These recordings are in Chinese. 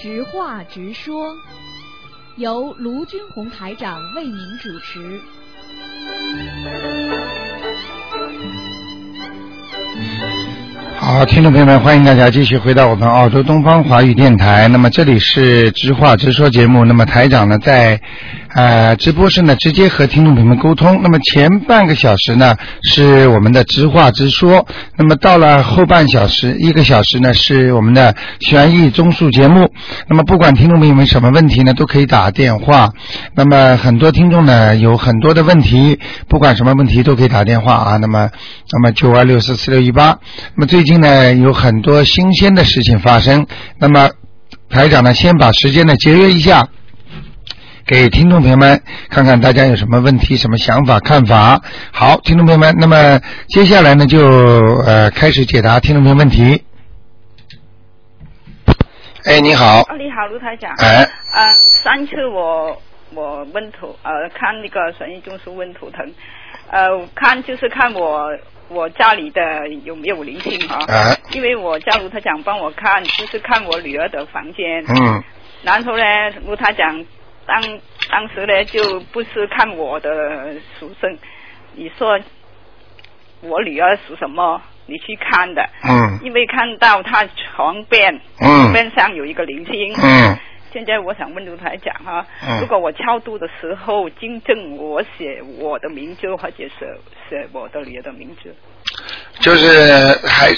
直话直说，由卢军红台长为您主持。好，听众朋友们，欢迎大家继续回到我们澳洲东方华语电台。那么这里是直话直说节目。那么台长呢，在呃直播室呢，直接和听众朋友们沟通。那么前半个小时呢，是我们的直话直说。那么到了后半小时，一个小时呢，是我们的悬疑综述节目。那么不管听众朋友们什么问题呢，都可以打电话。那么很多听众呢，有很多的问题，不管什么问题都可以打电话啊。那么，那么九二六四四六一八。那么最近呢，有很多新鲜的事情发生。那么台长呢，先把时间呢节约一下，给听众朋友们看看大家有什么问题、什么想法、看法。好，听众朋友们，那么接下来呢，就呃开始解答听众朋友问题。哎，你好，哦，你好，卢台长。哎，嗯，上次我我问图呃看那个神医中枢问图腾，呃看就是看我我家里的有没有灵性哈、哎，因为我叫卢台长帮我看，就是看我女儿的房间，嗯，然后呢，卢台长当当时呢就不是看我的属生，你说我女儿属什么，你去看的，嗯，因为看到她床边嗯。边上有一个灵性，嗯，现在我想问卢台讲哈，嗯。如果我超度的时候，经正我写我的名字，或者是写我的女儿的名字。就是还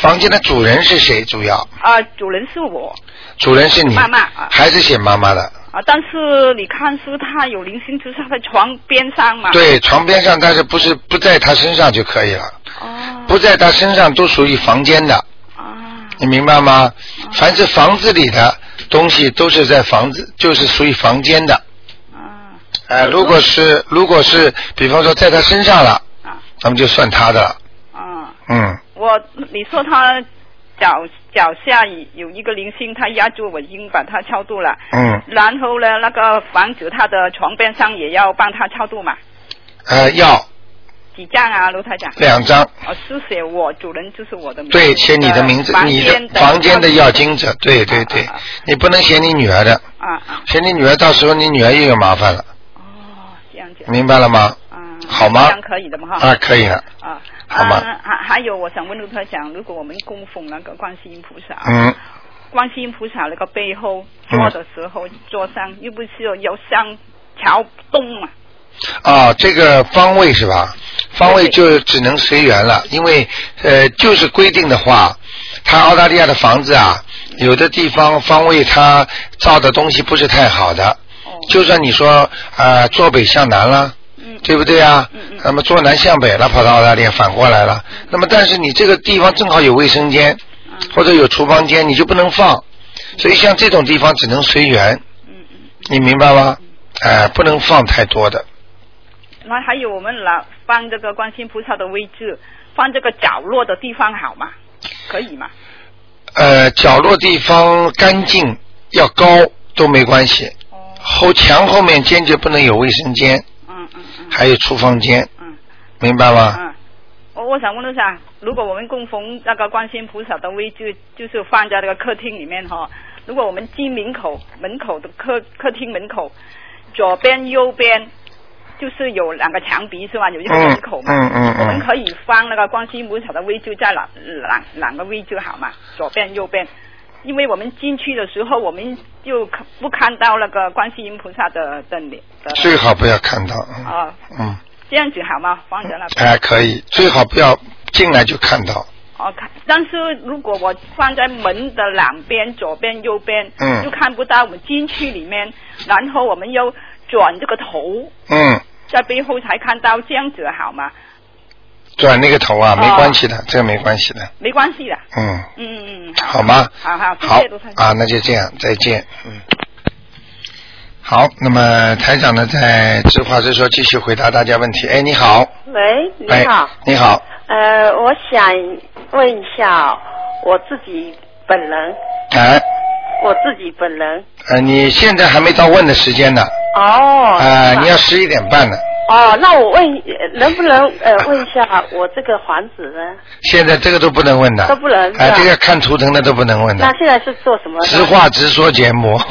房间的主人是谁？主要啊，主人是我主人是你，妈妈啊还是写妈妈的？啊，但是你看书他有灵性，就是他在床边上嘛。。对，床边上，但是不是不在他身上就可以了，哦。不在他身上都属于房间的，啊。你明白吗？凡是房子里的东西都是在房子，就是属于房间的。啊。哎、如果是如果是，比方说在他身上了，啊那么就算他的了。啊。嗯，我你说他脚脚下有一个零星，他压住我已经把他超度了。嗯，然后呢，那个房子他的床边上也要帮他超度嘛？呃，要几张啊，卢台长？两张，哦，是写我主人就是我的名字。对，写你的名字，你的房间的要经者，对对对你不能写你女儿的，啊啊写你女儿，到时候你女儿又有麻烦了，哦，这样子。明白了吗？啊。好吗这样可以的嘛哈。啊，可以了，啊。好吗啊还还有，我想问卢台长，如果我们供奉那个观世音菩萨，嗯，观世音菩萨那个背后坐的时候，坐上又不是有向朝东嘛？啊，这个方位是吧？方位就只能随缘了，因为呃，就是规定的话，他澳大利亚的房子啊，有的地方方位它造的东西不是太好的，哦。就算你说呃坐北向南了。嗯。对不对啊？那么坐南向北了，跑到澳大利亚反过来了。那么但是你这个地方正好有卫生间，嗯或者有厨房间，你就不能放。所以像这种地方只能随缘，嗯嗯。你明白吗？哎、不能放太多的。那还有我们拿放这个观世音菩萨的位置，放这个角落的地方好吗？可以吗？呃，角落地方干净要高都没关系，哦。后墙后面坚决不能有卫生间。还有厨房间，嗯明白吗？嗯。我我想问一下，如果我们供奉那个观世音菩萨的位置，就是放在那个客厅里面哈，如果我们进门口门口的客客厅门口，左边右边。就是有两个墙壁是吧？有一个门口嘛，嗯嗯嗯嗯我们可以放那个观世音菩萨的位置在哪哪哪个位置好嘛？左边右边，因为我们进去的时候，我们就看不看到那个观世音菩萨的正脸的最好不要看到，嗯啊，嗯，这样子好吗？放在那边。哎，可以，最好不要进来就看到，哦，看，但是如果我放在门的两边，左边、右边，嗯就看不到我们进去里面，然后我们又转这个头，嗯，在背后才看到，这样子好吗？转那个头啊，哦没关系的，这个没关系的，没关系的，嗯，嗯嗯嗯，好吗？好好，谢好谢卢台长。啊，那就这样，再见，嗯。好，那么台长呢，在直话直说继续回答大家问题。哎，你好，喂，你哎好，，你好，呃，我想问一下我自己本人，哎，我自己本人。呃，你现在还没到问的时间呢，哦。啊、你要十一点半呢，哦，那我问，呃能不能呃问一下我这个房子呢？现在这个都不能问的，都不能是吧啊，这个看图腾的都不能问的。那现在是做什么？实话直说节目，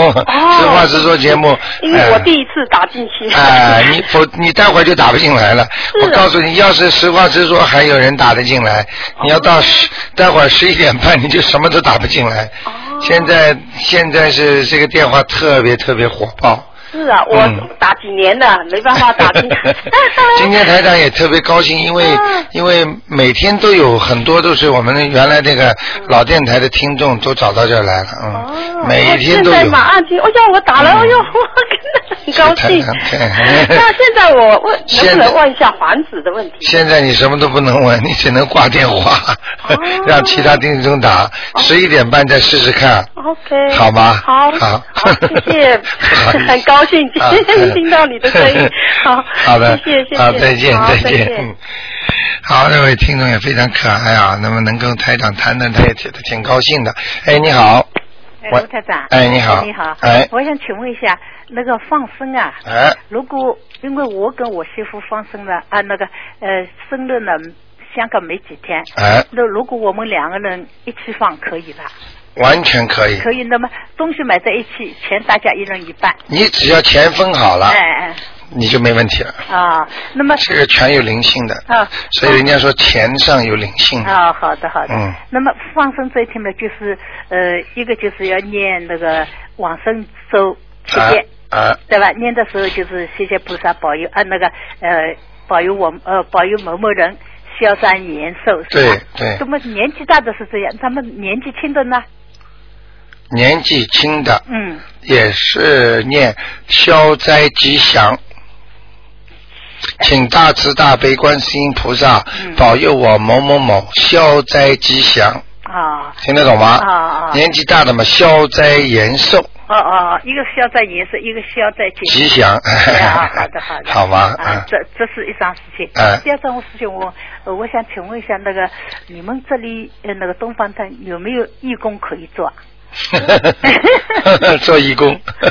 实话直说节目。因为我哎第一次打进去。哎，你否你待会儿就打不进来了。是我告诉你，要是实话实说，还有人打得进来。你要到十，待会儿十一点半，你就什么都打不进来。哦现在现在是这个电话特别特别火爆。是啊，我嗯打几年了，没办法打。今天台长也特别高兴，因为啊因为每天都有很多都是我们原来那个老电台的听众都找到这儿来了，嗯，哦每一天都在有。马上听，哎呀，我打了，嗯哎呦，我真的很高兴。那现在我问，能不能问一下房子的问题？现在你什么都不能问，你只能挂电话，哦。让其他听众打。十一点半再试试看，OK，好吗？好，好，谢谢。很高兴今啊天 听到你的声音。好，好的，谢谢谢谢，好，再见再见。嗯，好，这位听众也非常可爱啊，那么能跟台长谈谈，他也挺挺高兴的。哎，你好，哎，喂卢台长。哎你好你好。哎我想请问一下，那个放生啊，哎，如果因为我跟我媳妇放生了啊，那个呃生日呢，相隔没几天。哎，那如果我们两个人一起放可以吧？完全可以，可以。那么东西买在一起，钱大家一人一半。你只要钱分好了，哎哎你就没问题了。哎啊，那么这个全有灵性的，啊，所以人家说钱上有灵性的。啊，好的好的。嗯那么放生这一天呢，就是呃，一个就是要念那个往生咒七啊遍。啊，对吧？念的时候就是谢谢菩萨保佑啊，那个呃保佑我呃保佑某某人消灾延寿，是吧？对对那么年纪大的是这样，他们年纪轻的呢？年纪轻的嗯，也是念消灾吉祥。请大慈大悲观世音菩萨嗯保佑我某某某消灾吉祥，啊听得懂吗？啊啊年纪大的嘛，消灾延寿哦哦，一个消灾延寿，一个消灾吉吉祥。啊，好的好的，好吗？啊嗯，这这是一桩事情。嗯第二桩事情，我呃我想请问一下，那个你们这里呃那个东方台有没有义工可以做啊？做义工。对，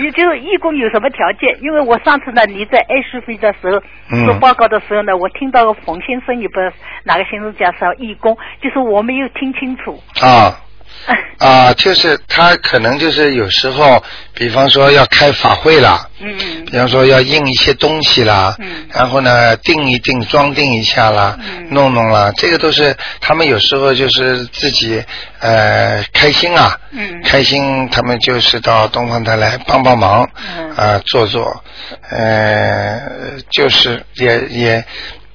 你就是义工有什么条件？因为我上次呢，你在 H 飞的时候嗯做报告的时候呢，我听到冯先生也不知道哪个先生讲说义工，就是我没有听清楚。啊 啊，就是他可能就是有时候，比方说要开法会啦，嗯嗯比方说要印一些东西啦，嗯然后呢定一定装订一下啦，嗯弄弄啦，这个都是他们有时候就是自己呃开心啊，嗯开心他们就是到东方台来帮帮忙，嗯啊做做，呃就是也也。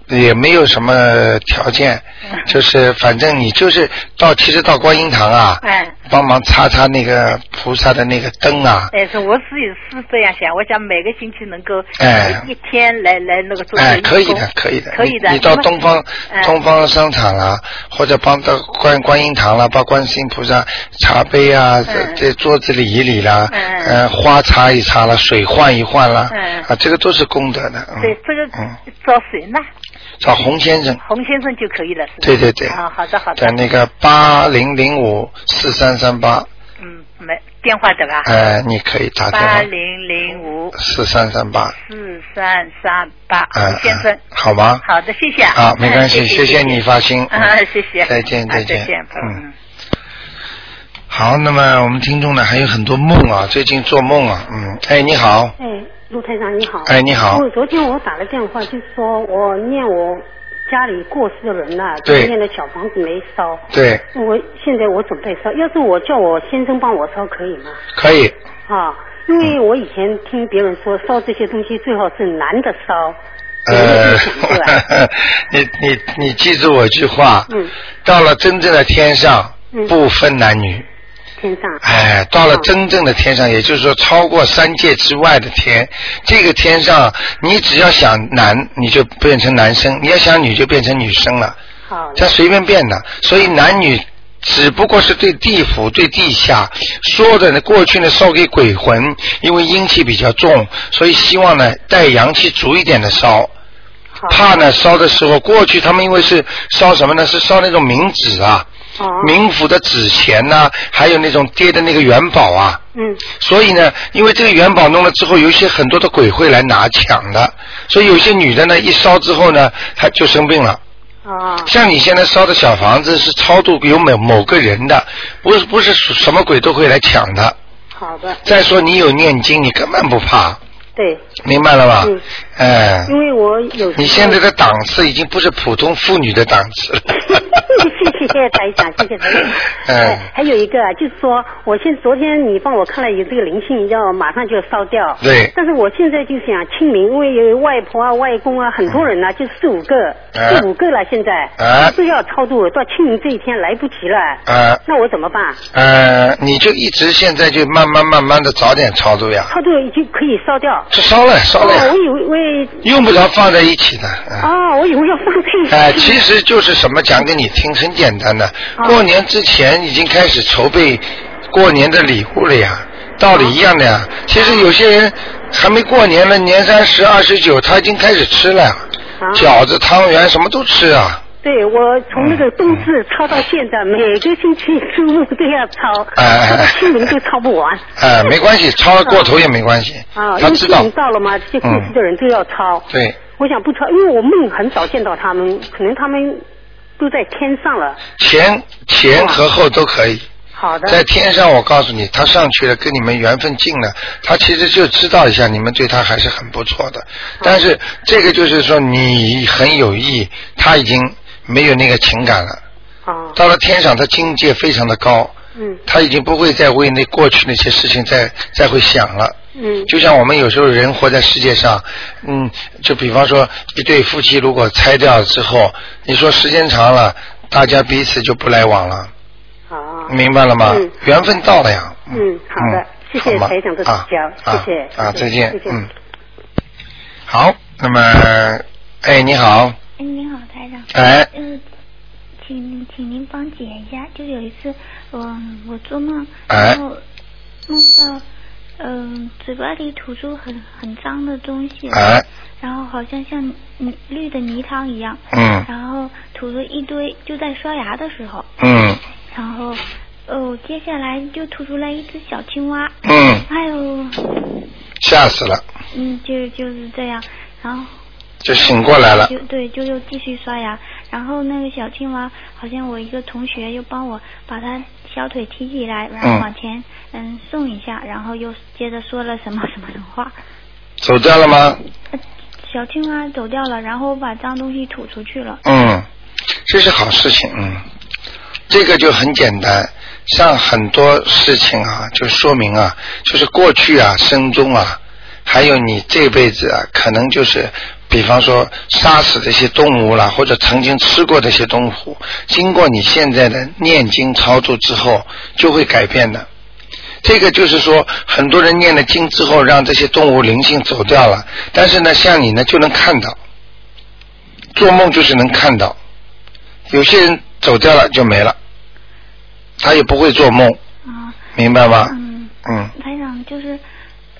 也没有什么条件，嗯。就是反正你就是到，其实到观音堂啊，哎帮忙擦擦那个菩萨的那个灯啊，哎是我是也是这样想，我想每个星期能够哎一天来来那个做哎，可以的，可以的，可以的。你你到东方哎东方商场啦，或者帮到观观音堂啦，帮观世音菩萨茶杯啊，这嗯这桌子理一理啦，嗯呃，花擦一擦啦，水换一换啦，嗯啊，这个都是功德的。嗯对这个嗯，找谁呢？找洪先生。洪先生就可以了，是吧？对对对。啊，好的好的在。那个八零零五四三三八，嗯，没电话的吧？呃，你可以打电八话零零五四三三八，四三三八，嗯洪先生。好吗？好的，谢谢啊。好，没关系，嗯谢谢谢你发心。啊，谢谢。再见啊再见再见，嗯嗯。好，那么我们听众呢还有很多梦啊，最近做梦啊，嗯，哎，你好，哎，陆台长你好。哎你好我昨天我打了电话，就是说我念我家里过世的人呐、对。念的小房子没烧。对，我现在我准备烧，要是我叫我先生帮我烧可以吗？可以，啊，因为我以前听别人说烧这些东西最好是男的烧。呃 你你你记住我一句话，嗯，到了真正的天上，嗯。不分男女，天上。哎，到了啊真正的天上，也就是说超过三界之外的天，这个天上，你只要想男，你就变成男生；你要想女，就变成女生了。好这随便变的，所以男女只不过是对地府、对地下说的呢。过去呢烧给鬼魂，因为阴气比较重，所以希望呢带阳气足一点的烧。好怕呢烧的时候，过去他们因为是烧什么呢？是烧那种冥纸啊。哦冥府的纸钱呐、还有那种跌的那个元宝啊。嗯所以呢，因为这个元宝弄了之后，有一些很多的鬼会来拿抢的，所以有些女的呢，一烧之后呢，她就生病了。啊像你现在烧的小房子是超度有某某个人的，不是不是什么鬼都会来抢的。好的，再说你有念经，你根本不怕，对，明白了吧？嗯哎、因为我有你现在的档次已经不是普通妇女的档次了。谢谢谢谢台长，谢谢台长。嗯 哎还有一个啊，就是说，我现昨天你帮我看了有这个灵性，要马上就要烧掉。对但是我现在就想清明，因为有外婆啊、外公啊，很多人呢、就四五个，哎四五个了，现在哎都要超度，到清明这一天来不及了。啊那我怎么办？呃，你就一直现在就慢慢慢慢的早点超度呀，超度已经可以烧掉。这烧了烧了哦，我以为用不着放在一起的。啊哦，我以为要放在一起。哎，其实就是什么讲给你听，很简单的。啊过年之前已经开始筹备过年的礼物了呀，道理一样的呀。其实有些人还没过年呢，年三十、二十九他已经开始吃了饺子、汤圆什么都吃啊。对，我从那个冬至抄到现在，每个星期周末都要抄，哎抄到清明都抄不完。哎，没关系，抄了过头也没关系。啊，因他知道为清明。到了嘛，这些过世的人都要抄。对，我想不抄，因为我梦很少见到他们，可能他们都在天上了。前前和后都可以。好的。在天上，我告诉你，他上去了，跟你们缘分尽了，他其实就知道一下你们对他还是很不错的。但是这个就是说你很有意，他已经没有那个情感了。哦。到了天上，他境界非常的高，嗯他已经不会再为那过去那些事情再再会想了。嗯就像我们有时候人活在世界上，嗯，就比方说一对夫妻如果拆掉了之后，你说时间长了，大家彼此就不来往了，好。明白了吗？嗯缘分到了呀。嗯，好的，谢谢台长的指教，啊谢谢。啊，再见谢，谢嗯。好，那么，哎，你好，哎，你好，台长。哎呃，请请您帮解一下，就有一次我我做梦，哎然后嗯、嘴巴里吐出很很脏的东西然后好像像泥绿的泥汤一样，嗯然后吐了一堆，就在刷牙的时候，嗯然后哦，接下来就吐出来一只小青蛙，嗯，哎呦，吓死了，嗯，就就是这样，然后就醒过来了就，对，就又继续刷牙，然后那个小青蛙，好像我一个同学又帮我把它小腿提起来，然后嗯往前嗯送一下，然后又接着说了什么什么什么话。走掉了吗？小青蛙走掉了，然后我把脏东西吐出去了。嗯，这是好事情，嗯，这个就很简单。像很多事情啊，就说明啊，就是过去啊，生中啊，还有你这辈子啊，可能就是，比方说杀死这些动物啦，或者曾经吃过这些动物，经过你现在的念经操作之后，就会改变的。这个就是说，很多人念了经之后，让这些动物灵性走掉了，但是呢，像你呢，就能看到。做梦就是能看到，有些人走掉了就没了，他也不会做梦，啊，明白吗？嗯，嗯台长就是，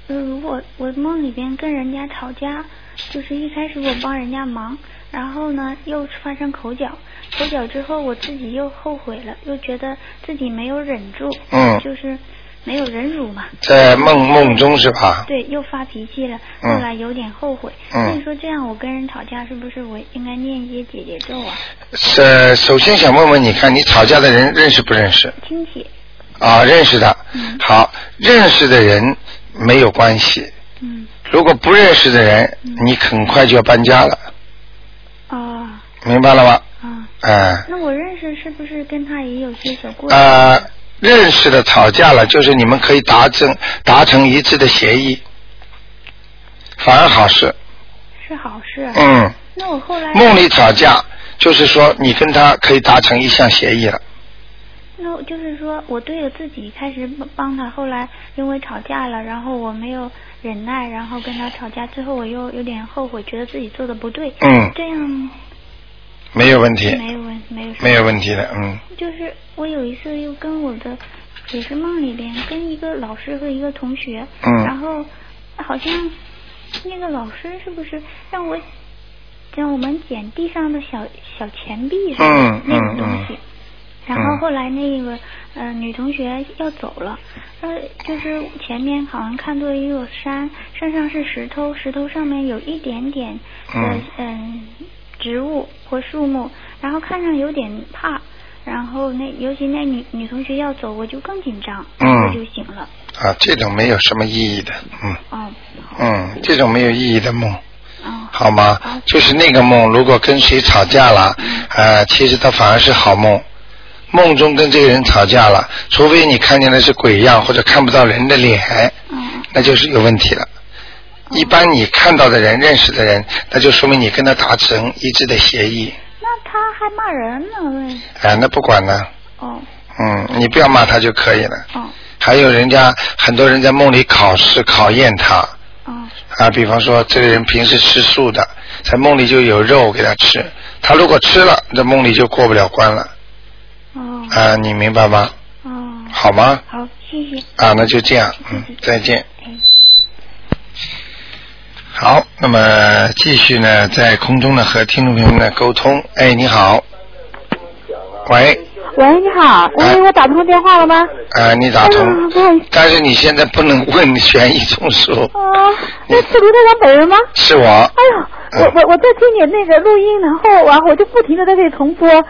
呃，我我梦里边跟人家吵架，就是一开始我帮人家忙，然后呢又发生口角，口角之后我自己又后悔了，又觉得自己没有忍住，嗯就是没有忍辱嘛。在梦梦中是吧？对，又发脾气了，嗯后来有点后悔。嗯所以说这样我跟人吵架，是不是我应该念一些姐姐咒啊？是，首先想问问你看，你吵架的人认识不认识？亲戚，啊，认识的。嗯好，认识的人没有关系。嗯，如果不认识的人，你很快就要搬家了，哦，明白了吗？啊，哎、那我认识是不是跟他也有些小过节？呃，认识的吵架了，就是你们可以达成达成一致的协议，反而好事。是好事。嗯，那我后来梦里吵架，就是说你跟他可以达成一项协议了。那我就是说我对着自己开始帮帮他，后来因为吵架了，然后我没有忍耐，然后跟他吵架，最后我又有点后悔，觉得自己做的不对。嗯这样没有问题，没有问没有没有问题的，嗯就是我有一次又跟我的也是梦里边跟一个老师和一个同学，嗯然后好像那个老师是不是让我让我们捡地上的小小钱币什么嗯那个嗯东西，嗯然后后来那个呃女同学要走了，呃就是前面好像看到一座山，山上是石头，石头上面有一点点的嗯嗯、植物或树木，然后看上有点怕。然后那尤其那女女同学要走，我就更紧张，嗯我就醒了。啊，这种没有什么意义的，嗯哦嗯，这种没有意义的梦，哦好吗？就是那个梦，如果跟谁吵架了，呃，其实它反而是好梦。梦中跟这个人吵架了，除非你看见的是鬼样或者看不到人的脸，那就是有问题了。一般你看到的人、认识的人，那就说明你跟他达成一致的协议。那他还骂人呢，喂。哎，那不管呢，哦嗯，你不要骂他就可以了。哦还有人家很多人在梦里考试考验他，哦啊，比方说这个人平时吃素的，在梦里就有肉给他吃，他如果吃了，这梦里就过不了关了。哦啊，你明白吗？哦。好吗？好，谢谢。啊，那就这样，嗯，再见。好，那么继续呢，在空中呢和听众朋友们呢沟通。哎，你好，喂，喂，你好，喂，我打通电话了吗？啊，你打通，哎不好意思。但是你现在不能问悬疑中枢，啊，那是刘队长本人吗？是我。哎呦，我我我在听你那个录音，然后完后我就不停的在这里重播。啊。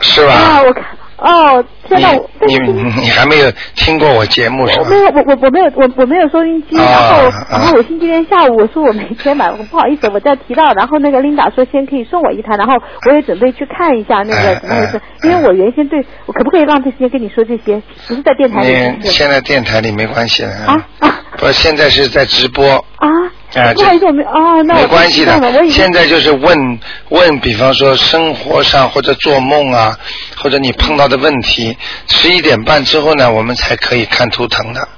是吧？啊，我看哦，天哪，我你你你还没有听过我节目是吧？我没？有，我我我没有，我我没有收音机，啊然后啊。然后我星期天下午我说我没钱买，我不好意思，我再提到，然后那个琳达说先可以送我一台，然后我也准备去看一下那个哎怎么回事，因为我原先对我可不可以浪费时间跟你说这些，不是在电台里面。你现在电台里没关系了啊啊。不，现在是在直播。啊，啊，不好意思，我没哦，那没关系的。现在就是问问，比方说生活上或者做梦啊，或者你碰到的问题，十一点半之后呢，我们才可以看图腾的。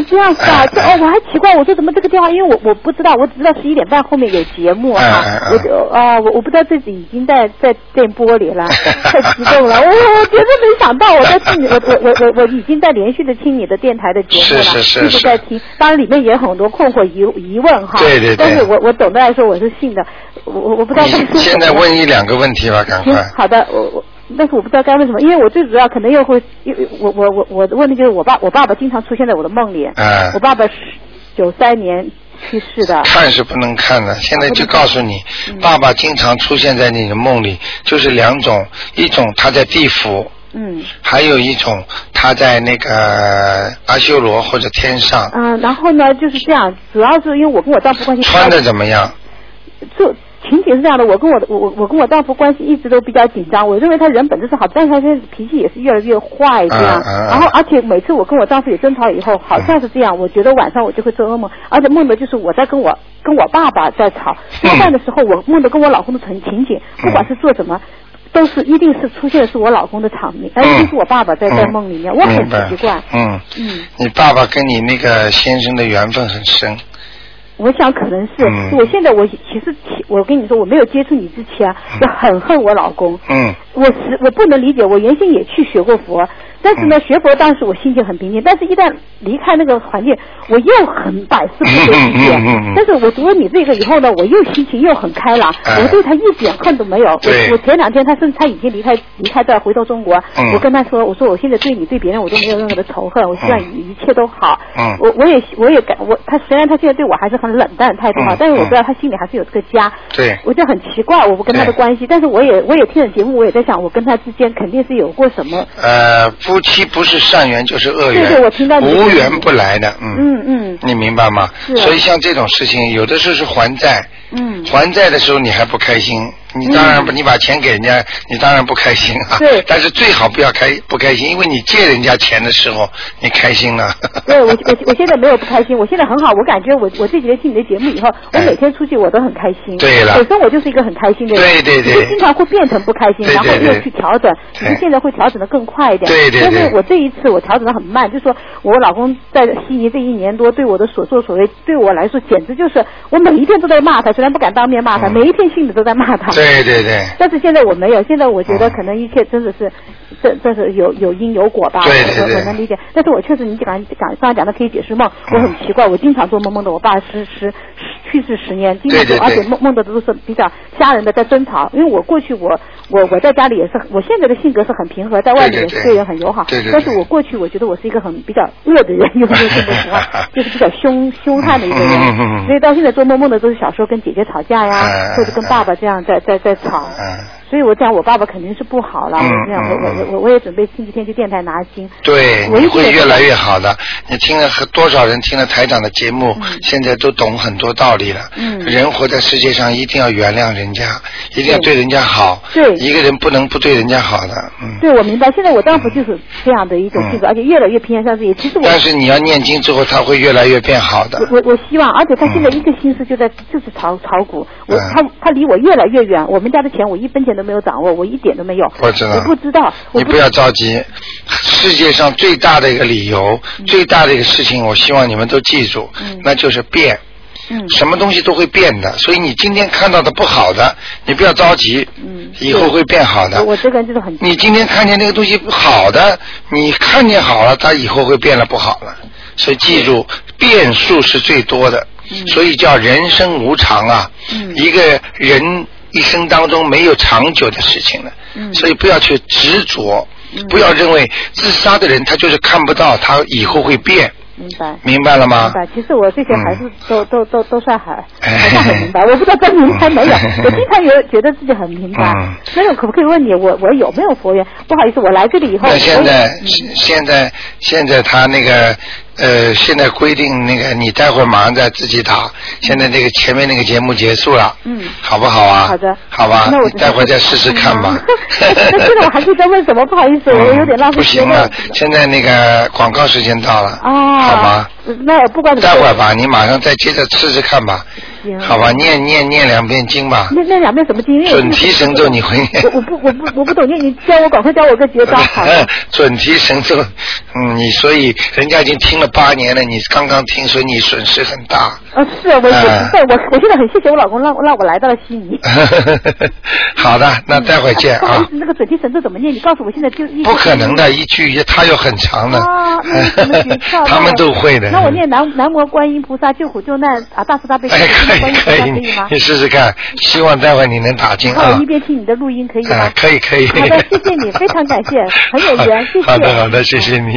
啊，这样子啊哎，这哦，我还奇怪，我说怎么这个电话，因为我我不知道，我只知道十一点半后面有节目哈哎哎哎，我就啊，我我不知道自己已经在在电波里了，太激动了，我我绝对没想到我在听你，我我我我我已经在连续的听你的电台的节目了，是是是一直在听，当然里面也有很多困惑疑疑问哈，对对对但是我我总的来说我是信的，我我我不知道现在问一两个问题吧，赶行快。，好的，我我。但是我不知道该问什么，因为我最主要可能又会，因为我我我我的问题就是我爸我爸爸经常出现在我的梦里，嗯我爸爸是九三年去世的，看是不能看的，现在就告诉你，爸爸经常出现在你的梦里，就是两种，一种他在地府，嗯。还有一种他在那个阿修罗或者天上，嗯、然后呢就是这样，主要是因为我跟我丈夫关系穿的怎么样？就情景是这样的，我跟我的我我我跟我丈夫关系一直都比较紧张，我认为他人本质是好，但是他现在脾气也是越来越坏这样。然后而且每次我跟我丈夫也争吵以后，好像是这样，我觉得晚上我就会做噩梦，而且梦的就是我在跟我跟我爸爸在吵，嗯吃饭的时候我梦的跟我老公的情情景，不管是做什么。都是一定是出现的是我老公的场面，而一定是我爸爸在在梦里面，我很明白奇怪。嗯，嗯，你爸爸跟你那个先生的缘分很深，我想可能是，嗯。我现在我其实我跟你说，我没有接触你之前，我很恨我老公。嗯。我是我不能理解，我原先也去学过佛，但是呢，学佛当时我心情很平静，但是一旦离开那个环境，我又很百思不得其解。但是我读了你这个以后呢，我又心情又很开朗，哎我对他一点恨都没有。我我前两天他甚至他已经离开离开这儿回到中国，嗯我跟他说，我说我现在对你对别人我都没有任何的仇恨，我希望嗯你一切都好。嗯我我也我也感我他虽然他现在对我还是很冷淡的态度哈，嗯但是我知道他心里还是有这个家。对我就很奇怪，我不跟他的关系，但是我也我也听了节目，我也在想，我跟他之间肯定是有过什么。呃，夫妻不是善缘就是恶缘，对对我听到无缘不来的，嗯，嗯嗯。你明白吗？所以像这种事情，有的时候是还债，嗯，还债的时候你还不开心，你当然不，你把钱给人家，你当然不开心啊。对 但是最好不要开不开心，因为你借人家钱的时候，你开心了。对我我我现在没有不开心，我现在很好，我感觉我我这几天听你的节目以后，我每天出去我都很开心。哎对了本身我就是一个很开心的人，对对对经常会变成不开心，对对然后又去调整，只是现在会调整的更快一点。对对对但是我这一次我调整的很慢，就说我老公在悉尼这一年多对我的所作所为，对我来说简直就是我每一天都在骂他，虽然不敢当面骂他，嗯每一天心里都在骂他。对对对。但是现在我没有，现在我觉得嗯可能一切真的是，这这是有有因有果吧，对对对我我能理解。但是我确实你讲讲刚才讲的可以解释梦，嗯我很奇怪，我经常做梦梦的我爸十十去世十年，经常对对对而且梦梦的都是比较吓人的，在争吵。因为我过去我我我在家里也是，我现在的性格是很平和，在外面也是对人很友好。对对对但是我过去我觉得我是一个很比较恶的人，用这种情况，就是比较凶凶悍的一个人。嗯嗯嗯嗯所以到现在做梦梦的都是小时候跟姐姐吵架呀，嗯或者跟爸爸这样在在在吵。嗯，所以我讲我爸爸肯定是不好了，嗯我这样我嗯我我我也准备星期天去电台拿经。对，你会越来越好的。你听了很多少人听了台长的节目，嗯现在都懂很多道理了。嗯人活在世界上一定要原谅人家，一定要对人家好。对一个人不能不对人家好的，嗯。对，我明白。现在我丈夫就是这样的一种性格，而且越来越偏向自己。其实我但是你要念经之后，他会越来越变好的。我我我希望，而且他现在一个心思就在就是炒炒股，我嗯他他离我越来越远，我们家的钱我一分钱都没有掌握，我一点都没有。我知道我不知道，你不要着急，世界上最大的一个理由，最大的一个事情，我希望你们都记住，嗯那就是变。嗯什么东西都会变的，所以你今天看到的不好的，你不要着急，嗯以后会变好的我。我这个人就是很你今天看见那个东西好的，你看见好了，它以后会变得不好了。所以记住，变数是最多的，所以叫人生无常啊。嗯一个人一生当中没有长久的事情了，嗯所以不要去执着，不要认为自杀的人他就是看不到他以后会变，明白。明白了吗明？白，其实我这些还是嗯都、都都都算还哎 好像很明白，我不知道真明白没有。我经常有觉得自己很明白。嗯那我可不可以问你，我我有没有佛缘？不好意思，我来这里以后，那现在现在现在他那个呃，现在规定那个你待会儿马上再自己打。现在那个前面那个节目结束了，嗯好不好啊？好的，好吧那我，你待会儿再试试看吧。那现在我还可以再问什么？不好意思，我有点浪费不时间行了，现在那个广告时间到了，哦，好吗？那不管怎么待会儿吧，你马上再接着试试看吧，行好吧？念念念两遍经吧，那那两遍什么经？准提神咒你会念我我不我不我不懂念，你教我赶快教我个绝招好了。准提神咒，嗯，你所以人家已经听了八年了，你刚刚听，所以你损失很大。啊，是我我哎对我我现在很谢谢我老公让让我来到了悉尼。好的，那待会儿见啊。那个准提神咒怎么念？你告诉我现在就一不可能的，一句它有很长的啊？他们都会的。那我念南南无观音菩萨救苦救难啊，大慈大悲哎，可以可以，你？试试看，希望待会你能打进啊一。边听你的录音可以吗啊，？可以可以。好的，谢谢你，非常感谢，很有缘，谢谢。好的好的，谢谢你。